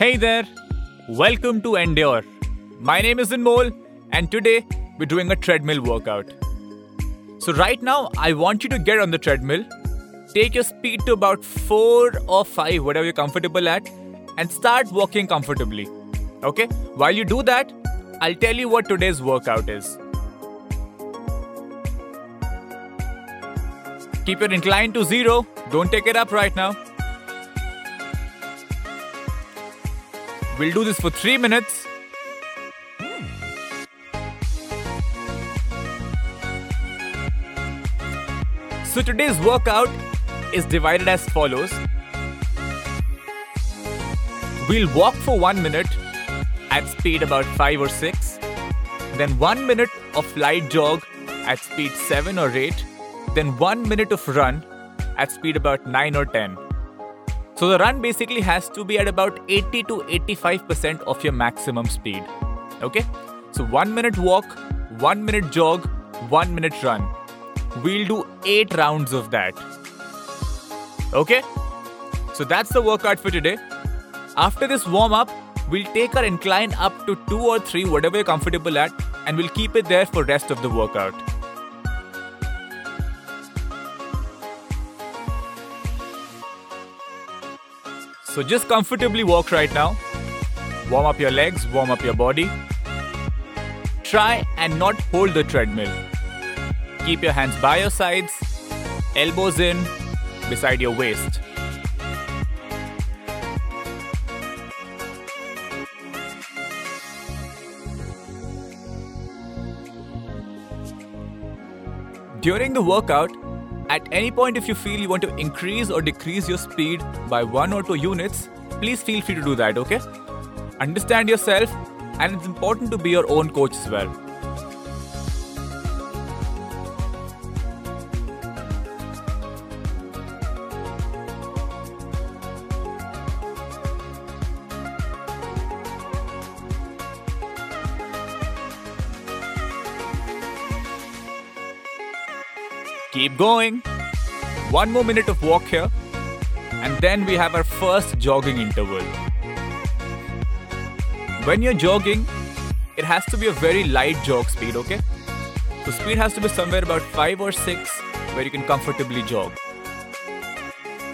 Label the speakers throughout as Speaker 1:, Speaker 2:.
Speaker 1: Hey there, welcome to Endure. My name is Anmol, and today we're doing a treadmill workout. So, right now, I want you to get on the treadmill, take your speed to about 4 or 5, whatever you're comfortable at, and start walking comfortably. Okay? While you do that, I'll tell you what today's workout is. Keep your incline to zero, don't take it up right now. We'll do this for 3 minutes. So today's workout is divided as follows. We'll walk for 1 minute at speed about 5 or 6, then 1 minute of light jog at speed 7 or 8, then 1 minute of run at speed about 9 or 10. So the run basically has to be at about 80 to 85% of your maximum speed. Okay? So 1 minute walk, 1 minute jog, 1 minute run. We'll do 8 rounds of that. Okay? So that's the workout for today. After this warm up, we'll take our incline up to 2 or 3 whatever you're comfortable at and we'll keep it there for rest of the workout. So just comfortably walk right now. Warm up your legs, warm up your body. Try and not hold the treadmill. Keep your hands by your sides, elbows in, beside your waist. During the workout, at any point, if you feel you want to increase or decrease your speed by one or two units, please feel free to do that, okay? Understand yourself, and it's important to be your own coach as well. Going. One more minute of walk here, and then we have our first jogging interval. When you're jogging, it has to be a very light jog speed, okay? So, speed has to be somewhere about 5 or 6 where you can comfortably jog.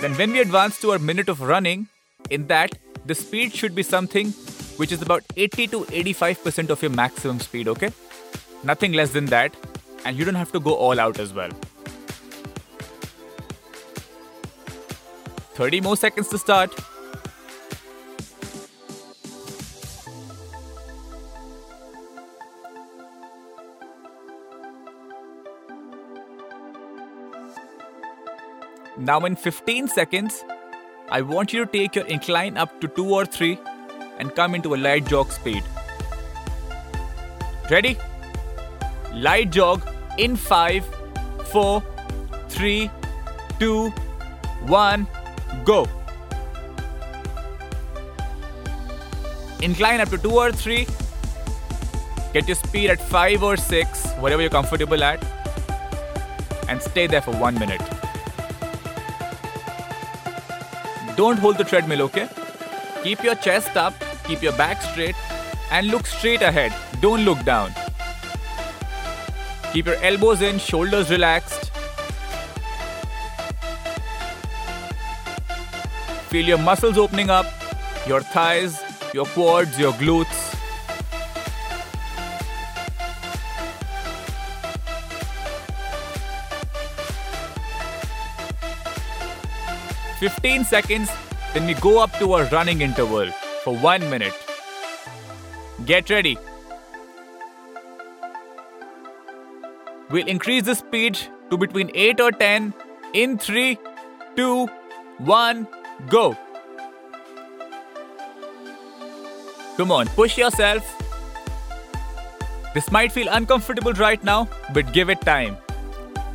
Speaker 1: Then, when we advance to our minute of running, in that, the speed should be something which is about 80 to 85% of your maximum speed, okay? Nothing less than that, and you don't have to go all out as well. 30 more seconds to start. Now, in 15 seconds, I want you to take your incline up to 2 or 3 and come into a light jog speed. Ready? Light jog in 5, 4, 3, 2, 1. Go. Incline up to 2 or 3. Get your speed at 5 or 6, whatever you're comfortable at. And stay there for 1 minute. Don't hold the treadmill, okay? Keep your chest up, keep your back straight, and look straight ahead. Don't look down. Keep your elbows in, shoulders relaxed. Feel your muscles opening up, your thighs, your quads, your glutes. Fifteen seconds, then we go up to a running interval for one minute. Get ready. We'll increase the speed to between 8 or 10 in 3, 2, 1. Go. Come on, push yourself. This might feel uncomfortable right now, but give it time.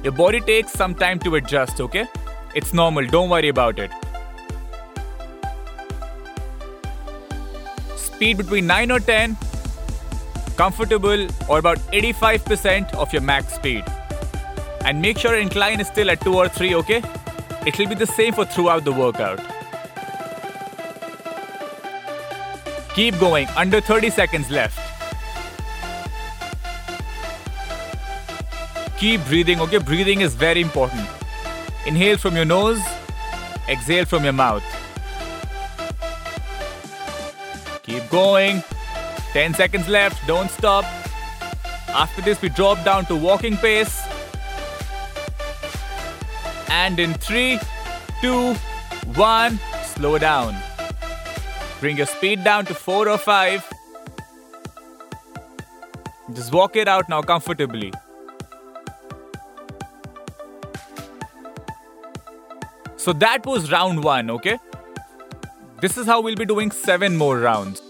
Speaker 1: Your body takes some time to adjust, okay? It's normal, don't worry about it. Speed between 9 or 10, comfortable, or about 85% of your max speed. And make sure incline is still at 2 or 3, okay? It will be the same for throughout the workout. Keep going. Under 30 seconds left. Keep breathing, okay? Breathing is very important. Inhale from your nose, exhale from your mouth. Keep going. 10 seconds left. Don't stop. After this, we drop down to walking pace. And in three, two, one, slow down. Bring your speed down to four or five. Just walk it out now comfortably. So that was round one, okay? This is how we'll be doing seven more rounds.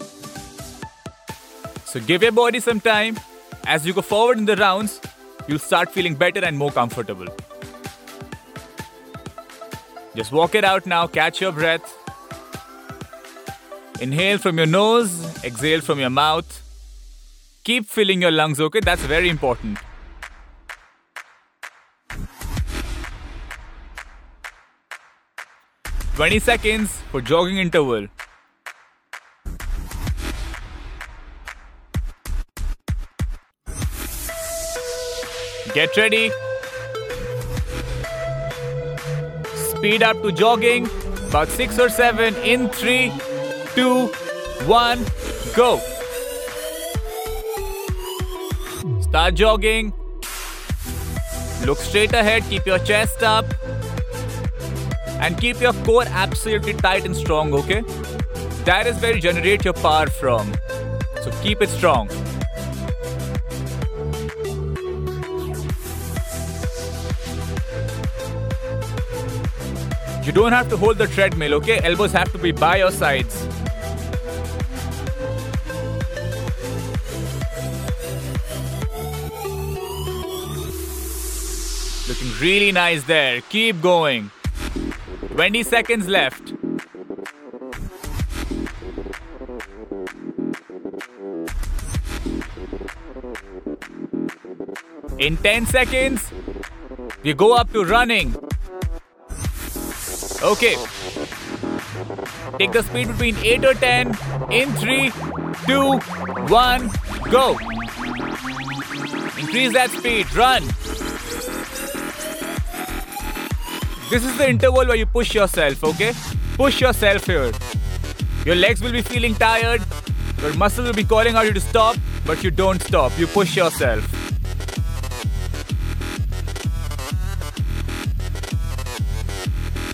Speaker 1: So give your body some time. As you go forward in the rounds, you'll start feeling better and more comfortable. Just walk it out now, catch your breath. Inhale from your nose, exhale from your mouth. Keep filling your lungs, okay? That's very important. 20 seconds for jogging interval. Get ready. Speed up to jogging. About 6 or 7 in 3, 2, 1, go. Start jogging. Look straight ahead, keep your chest up and keep your core absolutely tight and strong, okay? That is where you generate your power from. So keep it strong. You don't have to hold the treadmill, okay? Elbows have to be by your sides. Really nice there. Keep going. 20 seconds left. In 10 seconds, we go up to running. Okay. Take the speed between 8 or 10 in 3, 2, 1, go. Increase that speed, run. This is the interval where you push yourself, okay? Push yourself here. Your legs will be feeling tired, your muscles will be calling out you to stop, but you don't stop. You push yourself.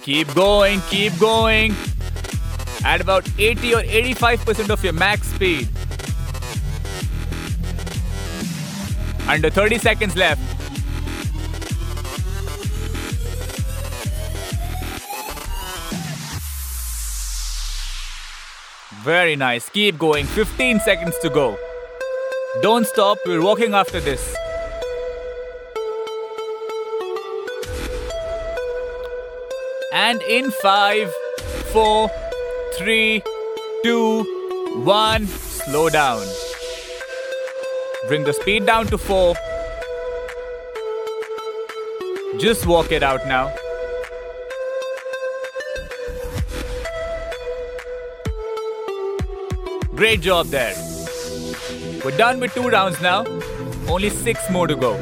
Speaker 1: Keep going, keep going. At about 80 or 85% of your max speed. Under 30 seconds left. Very nice. Keep going. 15 seconds to go. Don't stop. We're walking after this. And in five, four, three, two, one, slow down. Bring the speed down to 4. Just walk it out now. Great job there. We're done with two rounds now. Only six more to go.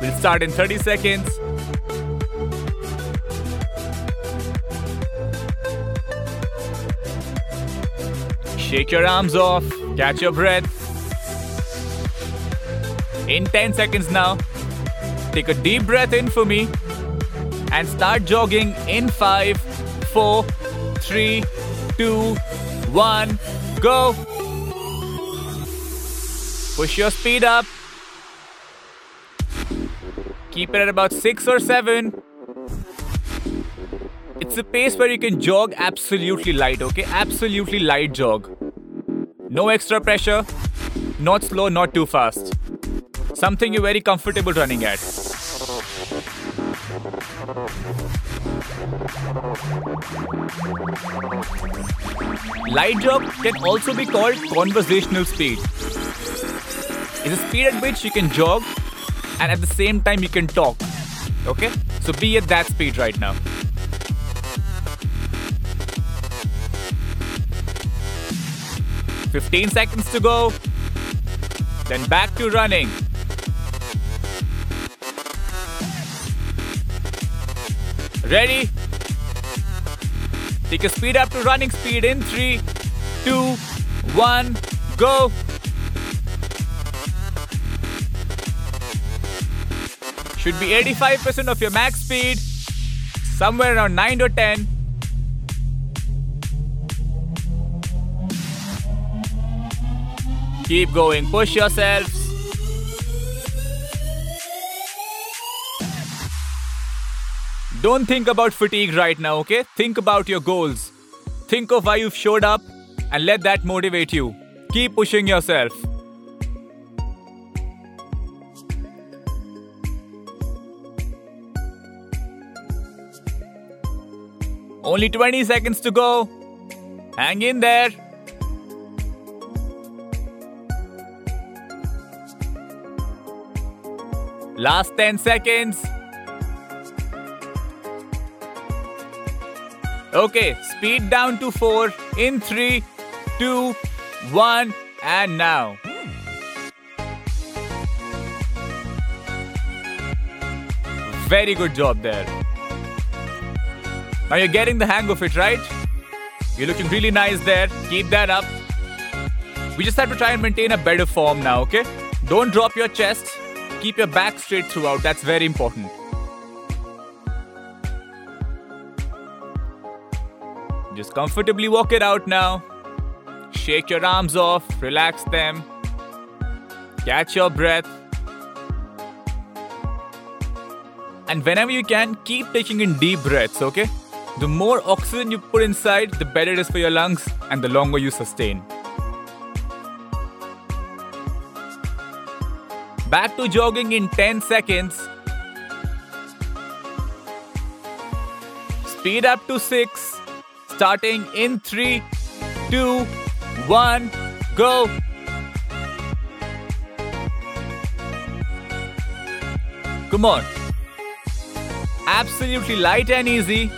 Speaker 1: We'll start in 30 seconds. Shake your arms off, catch your breath. In 10 seconds now, take a deep breath in for me and start jogging in 5, 4, 3, 2, 1, go. Push your speed up. Keep it at about 6 or 7. It's a pace where you can jog absolutely light, okay? Absolutely light jog. No extra pressure, not slow, not too fast. Something you're very comfortable running at. Light jog can also be called conversational speed. It's a speed at which you can jog and at the same time you can talk. Okay? So be at that speed right now. Fifteen seconds to go. Then back to running. Ready? Take a speed up to running speed in three, two, one, go. Should be 85% of your max speed, somewhere around 9 or 10. Keep going, push yourselves. Don't think about fatigue right now, okay? Think about your goals. Think of why you've showed up and let that motivate you. Keep pushing yourself. Only 20 seconds to go. Hang in there. Last 10 seconds. Okay, speed down to 4 in 3, 2, 1, and now. Very good job there. Now you're getting the hang of it, right? You're looking really nice there. Keep that up. We just have to try and maintain a better form now, okay? Don't drop your chest. Keep your back straight throughout. That's very important. Just comfortably walk it out now. Shake your arms off, relax them. Catch your breath. And whenever you can, keep taking in deep breaths, okay? The more oxygen you put inside, the better it is for your lungs and the longer you sustain. Back to jogging in 10 seconds. Speed up to 6. Starting in 3, 2, 1, go. Come on. Absolutely light and easy.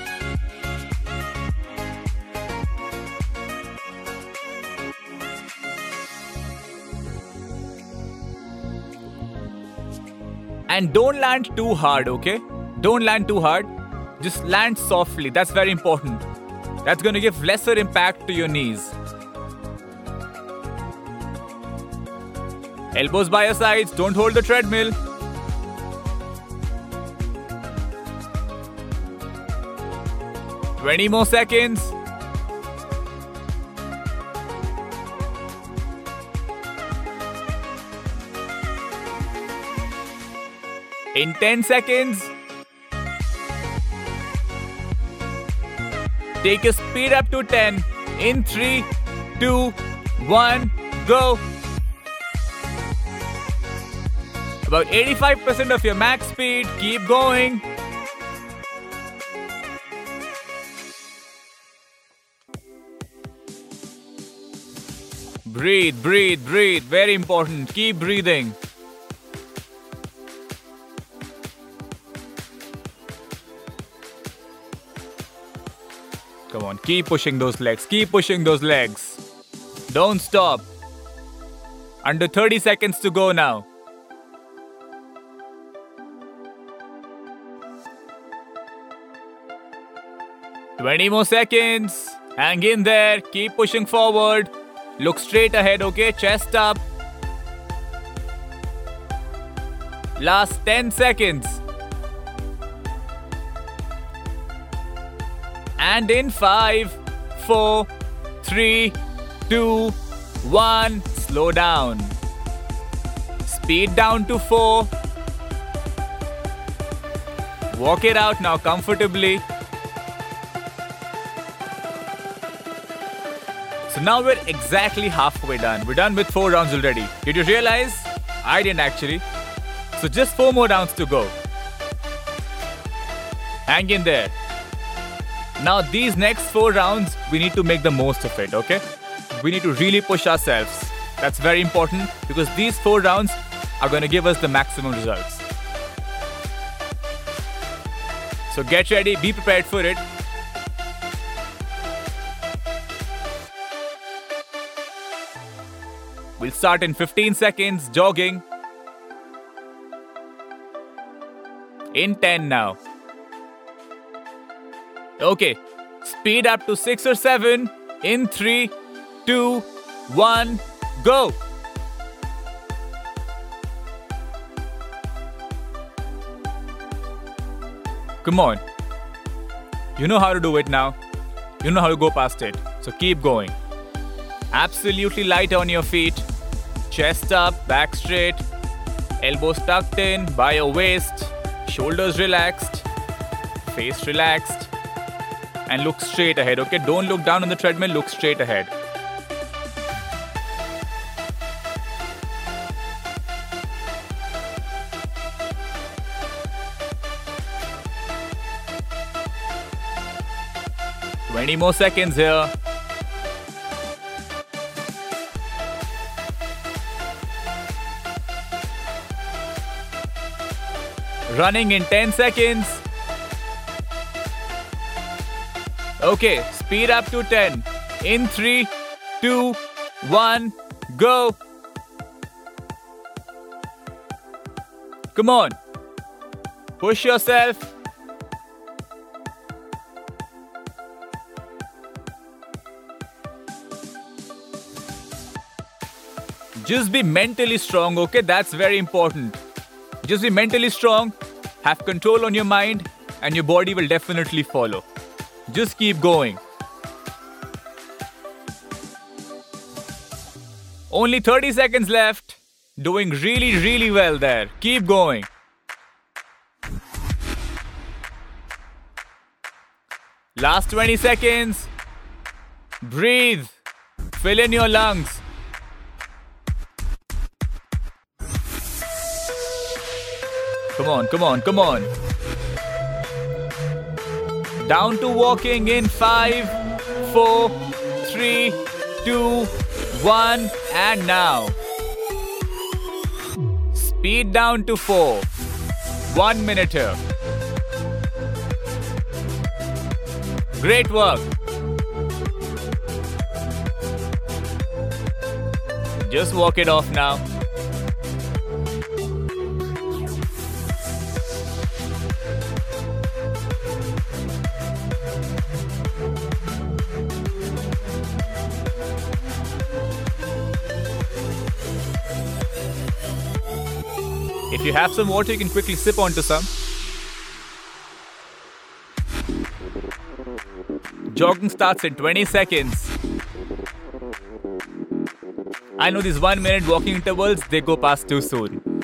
Speaker 1: And don't land too hard, okay? Don't land too hard. Just land softly. That's very important. That's going to give lesser impact to your knees. Elbows by your sides. Don't hold the treadmill. Twenty more seconds. In 10 seconds, take a speed up to 10. In 3, 2, 1, go. About 85% of your max speed. Keep going. Breathe, breathe, breathe. Very important. Keep breathing. On, keep pushing those legs. Keep pushing those legs. Don't stop. Under 30 seconds to go now. Twenty more seconds. Hang in there. Keep pushing forward. Look straight ahead, okay? Chest up. Last 10 seconds. And in 5, 4, 3, 2, 1, slow down. Speed down to 4. Walk it out now comfortably. So now we're exactly halfway done. We're done with four rounds already. Did you realize? I didn't actually. So just four more rounds to go. Hang in there. Now, these next four rounds, we need to make the most of it, okay? We need to really push ourselves. That's very important because these four rounds are going to give us the maximum results. So get ready, be prepared for it. We'll start in 15 seconds, jogging. In 10 now. Okay, speed up to 6 or 7. In three, two, one, go! Come on. You know how to do it now. You know how to go past it. So keep going. Absolutely light on your feet. Chest up, back straight. Elbows tucked in by your waist. Shoulders relaxed. Face relaxed. And look straight ahead, okay? Don't look down on the treadmill, look straight ahead. Twenty more seconds here. Running in 10 seconds. Okay, speed up to 10. In 3, 2, 1, go. Come on. Push yourself. Just be mentally strong, okay? That's very important. Just be mentally strong, have control on your mind, and your body will definitely follow. Just keep going. Only 30 seconds left. Doing really, really well there. Keep going. Last 20 seconds. Breathe. Fill in your lungs. Come on, come on, come on. Down to walking in five, four, three, two, one, and now. Speed down to 4. 1 minute here. Great work. Just walk it off now. If you have some water, you can quickly sip onto some. Jogging starts in 20 seconds. I know these one minute walking intervals, they go past too soon.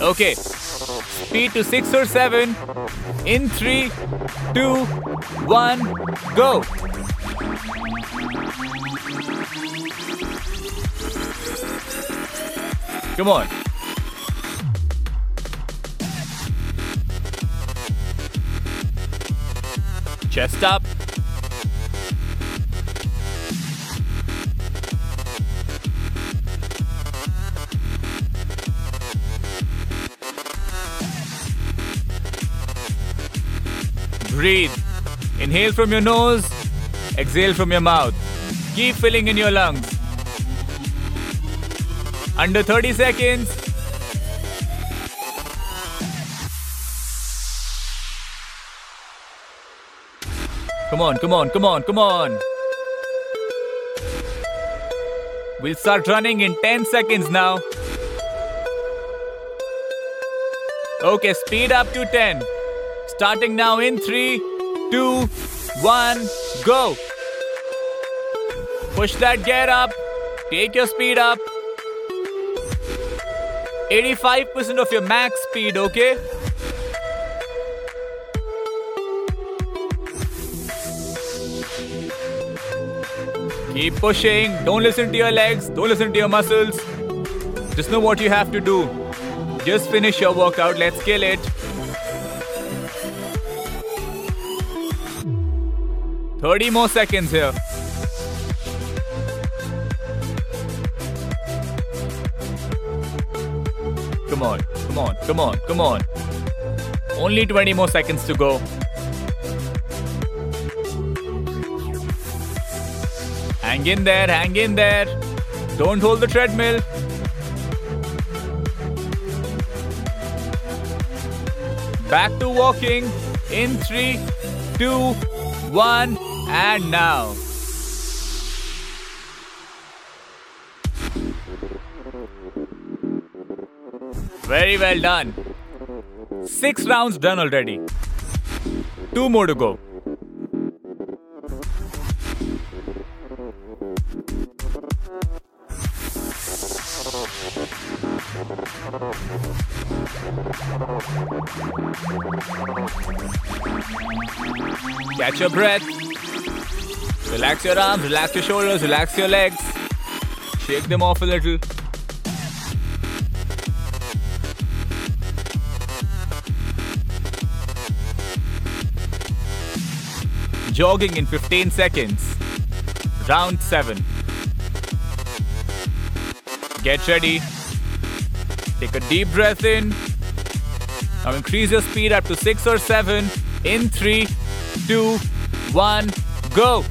Speaker 1: Okay, speed to 6 or 7. In 3, 2, 1, go! Come on. Chest up. Breathe. Inhale from your nose, exhale from your mouth. Keep filling in your lungs. Under 30 seconds. Come on, come on, come on, come on. We'll start running in 10 seconds now. Okay, speed up to 10. Starting now in 3, 2, 1, go. Push that gear up. Take your speed up. 85% of your max speed, okay? Keep pushing. Don't listen to your legs. Don't listen to your muscles. Just know what you have to do. Just finish your workout. Let's kill it. 30 more seconds here. Come on, come on, come on, come on. Only 20 more seconds to go. Hang in there, hang in there. Don't hold the treadmill. Back to walking in three, two, one, and now. Very well done. Six rounds done already. Two more to go. Catch your breath. Relax your arms, relax your shoulders, relax your legs. Shake them off a little. Jogging in 15 seconds. Round 7. Get ready. Take a deep breath in. Now increase your speed up to 6 or 7 in 3, 2, 1, go.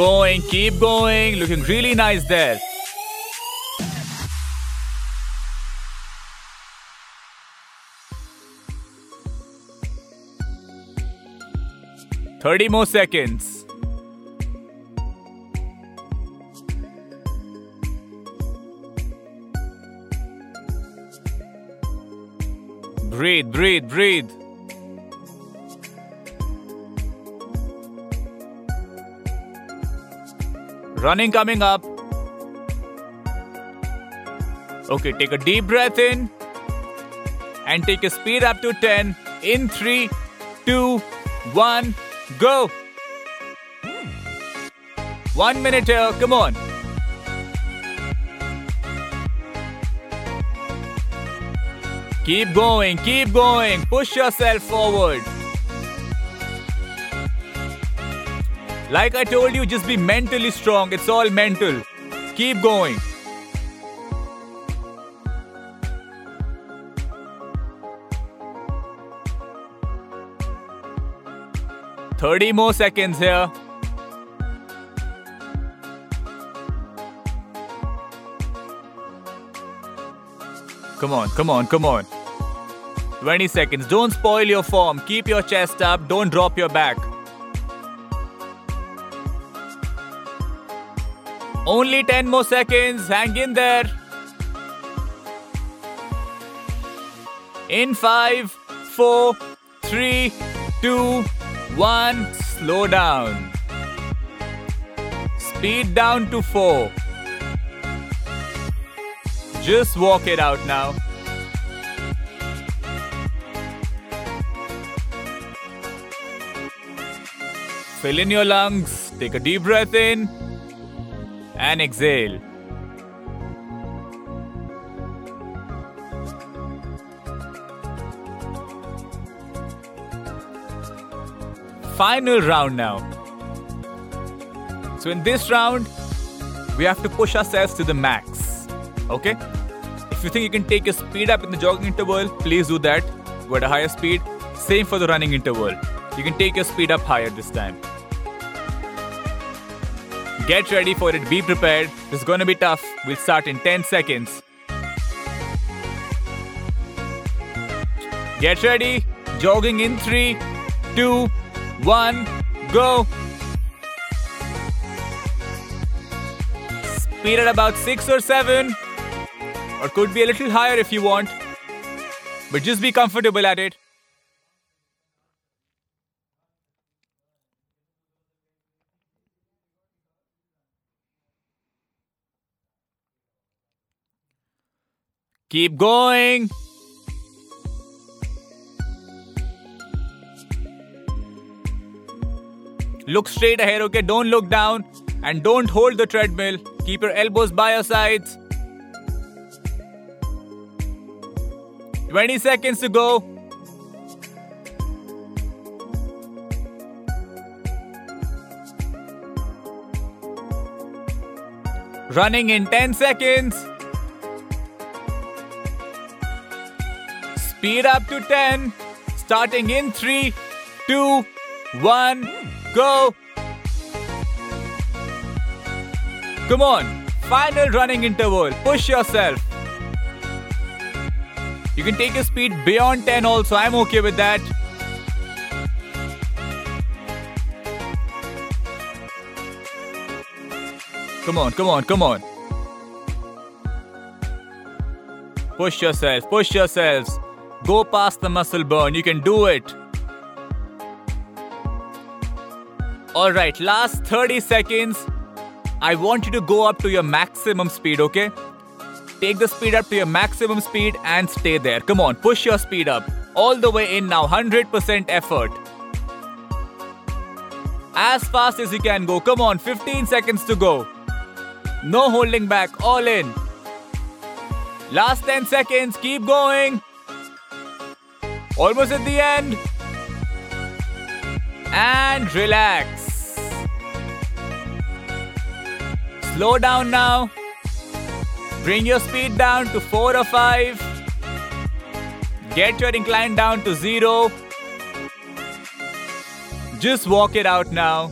Speaker 1: Going, keep going. Looking really nice there. Thirty more seconds. Breathe, breathe, breathe. Running coming up. Okay, take a deep breath in and take a speed up to 10 in 3, 2, 1, go. One minute here, come on. Keep going, keep going, push yourself forward. Like I told you, just be mentally strong. It's all mental. Keep going. Thirty more seconds here. Come on, come on, come on. 20 seconds. Don't spoil your form. Keep your chest up. Don't drop your back. Only 10 more seconds. Hang in there. In 5, 4, 3, 2, 1. Slow down. Speed down to 4. Just walk it out now. Fill in your lungs. Take a deep breath in and exhale. Final round now. So, in this round, we have to push ourselves to the max. Okay? If you think you can take your speed up in the jogging interval, please do that. Go at a higher speed. Same for the running interval. You can take your speed up higher this time. Get ready for it. Be prepared. Going to be tough. We'll start in 10 seconds. Get ready. Jogging in 3, 2, 1, go. Speed at about 6 or 7. Or could be a little higher if you want. But just be comfortable at it. Keep going. Look straight ahead, okay? Don't look down and don't hold the treadmill. Keep your elbows by your sides. 20 seconds to go. Running in 10 seconds. Speed up to 10. Starting in 3, 2, 1, go. Come on. Final running interval. Push yourself. You can take your speed beyond 10 also. I'm okay with that. Come on, come on, come on. Push yourself, push yourselves. Go past the muscle burn. You can do it. Alright, last 30 seconds. I want you to go up to your maximum speed, okay? Take the speed up to your maximum speed and stay there. Come on, push your speed up. All the way in now, 100% effort. As fast as you can go. Come on, 15 seconds to go. No holding back, all in. Last 10 seconds, keep going. Almost at the end. And relax. Slow down now. Bring your speed down to 4 or 5. Get your incline down to 0. Just walk it out now.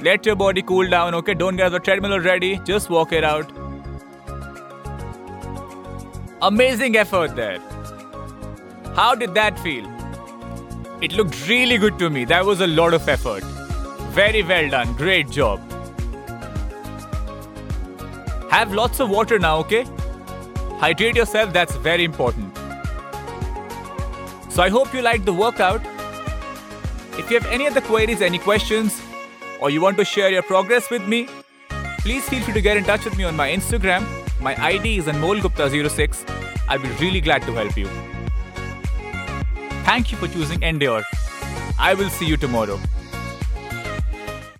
Speaker 1: Let your body cool down, okay? Don't get the treadmill already. Just walk it out. Amazing effort there. How did that feel? It looked really good to me. That was a lot of effort. Very well done. Great job. Have lots of water now, okay? Hydrate yourself, that's very important. So I hope you liked the workout. If you have any other queries, any questions, or you want to share your progress with me, please feel free to get in touch with me on my Instagram. My ID is anmolgupta06. I'll be really glad to help you. Thank you for choosing Endure. I will see you tomorrow.